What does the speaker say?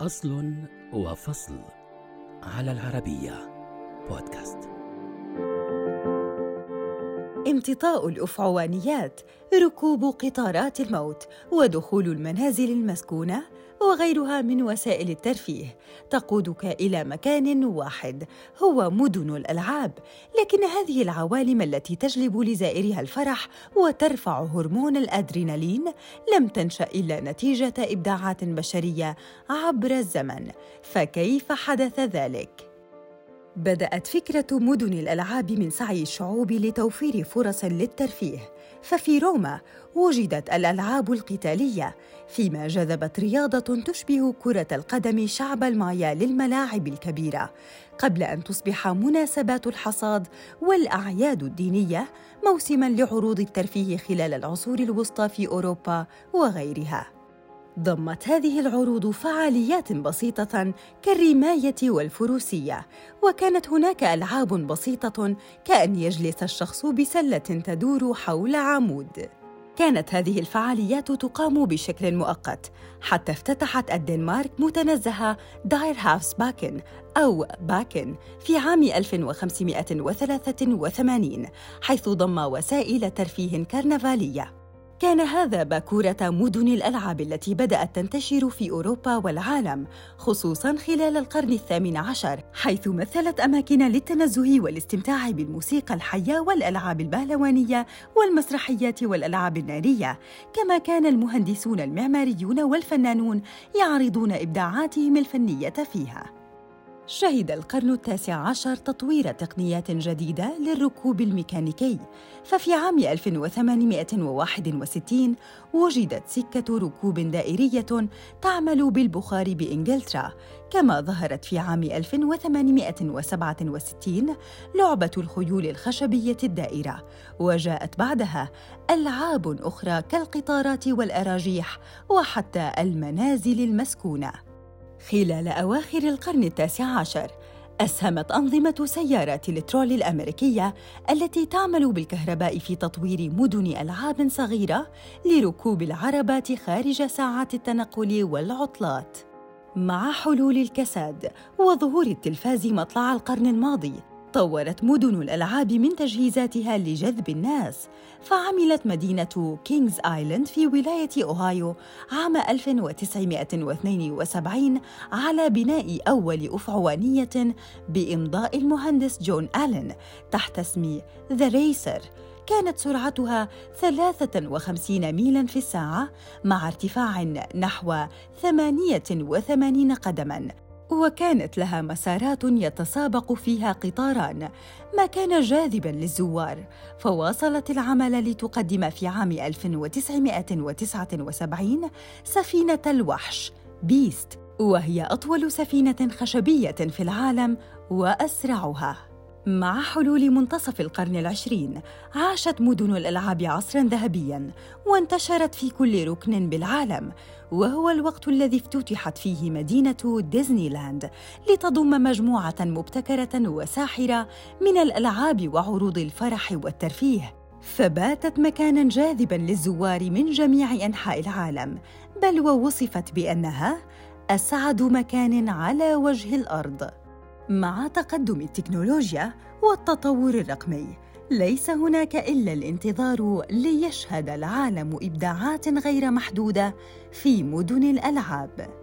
أصل وفصل على العربية بودكاست امتطاء الأفعوانيات ركوب قطارات الموت ودخول المنازل المسكونة وغيرها من وسائل الترفيه. تقودك إلى مكان واحد هو مدن الألعاب. لكن هذه العوالم التي تجلب لزائرها الفرح وترفع هرمون الأدرينالين لم تنشأ إلا نتيجة إبداعات بشرية عبر الزمن. فكيف حدث ذلك؟ بدأت فكرة مدن الألعاب من سعي الشعوب لتوفير فرص للترفيه، ففي روما وجدت الألعاب القتالية، فيما جذبت رياضة تشبه كرة القدم شعب المايا للملاعب الكبيرة، قبل أن تصبح مناسبات الحصاد والأعياد الدينية موسماً لعروض الترفيه خلال العصور الوسطى في أوروبا وغيرها. ضمت هذه العروض فعاليات بسيطة كالرماية والفروسية، وكانت هناك ألعاب بسيطة كأن يجلس الشخص بسلة تدور حول عمود. كانت هذه الفعاليات تقام بشكل مؤقت حتى افتتحت الدنمارك متنزه داير هافس باكن أو باكن في عام 1583 حيث ضم وسائل ترفيه كرنفالية كان هذا باكورة مدن الألعاب التي بدأت تنتشر في أوروبا والعالم خصوصاً خلال القرن الثامن عشر حيث مثلت أماكن للتنزه والاستمتاع بالموسيقى الحية والألعاب البهلوانية والمسرحيات والألعاب النارية. كما كان المهندسون المعماريون والفنانون يعرضون إبداعاتهم الفنية فيها. شهد القرن التاسع عشر تطوير تقنيات جديدة للركوب الميكانيكي، ففي عام 1861 وجدت سكة ركوب دائرية تعمل بالبخار بإنجلترا، كما ظهرت في عام 1867 لعبة الخيول الخشبية الدائرة، وجاءت بعدها ألعاب أخرى كالقطارات والأراجيح وحتى المنازل المسكونة. خلال أواخر القرن التاسع عشر أسهمت أنظمة سيارات الترول الأمريكية التي تعمل بالكهرباء في تطوير مدن ألعاب صغيرة لركوب العربات خارج ساعات التنقل والعطلات. مع حلول الكساد وظهور التلفاز مطلع القرن الماضي طورت مدن الألعاب من تجهيزاتها لجذب الناس فعملت مدينة كينغز آيلاند في ولاية أوهايو عام 1972 على بناء أول أفعوانية بإمضاء المهندس جون آلن تحت اسم ذا ريسر كانت سرعتها 53 ميلا في الساعة مع ارتفاع نحو 88 قدماً. وكانت لها مسارات يتسابق فيها قطاران ما كان جاذبا للزوار. فواصلت العمل لتقدم في عام 1979 سفينة الوحش بيست وهي أطول سفينة خشبية في العالم وأسرعها. مع حلول منتصف القرن العشرين عاشت مدن الألعاب عصراً ذهبياً وانتشرت في كل ركن بالعالم وهو الوقت الذي افتتحت فيه مدينة ديزني لاند لتضم مجموعة مبتكرة وساحرة من الألعاب وعروض الفرح والترفيه. فباتت مكانا جاذبا للزوار من جميع أنحاء العالم بل ووصفت بأنها أسعد مكان على وجه الأرض. مع تقدم التكنولوجيا والتطور الرقمي. ليس هناك إلا الانتظار ليشهد العالم إبداعات غير محدودة في مدن الألعاب.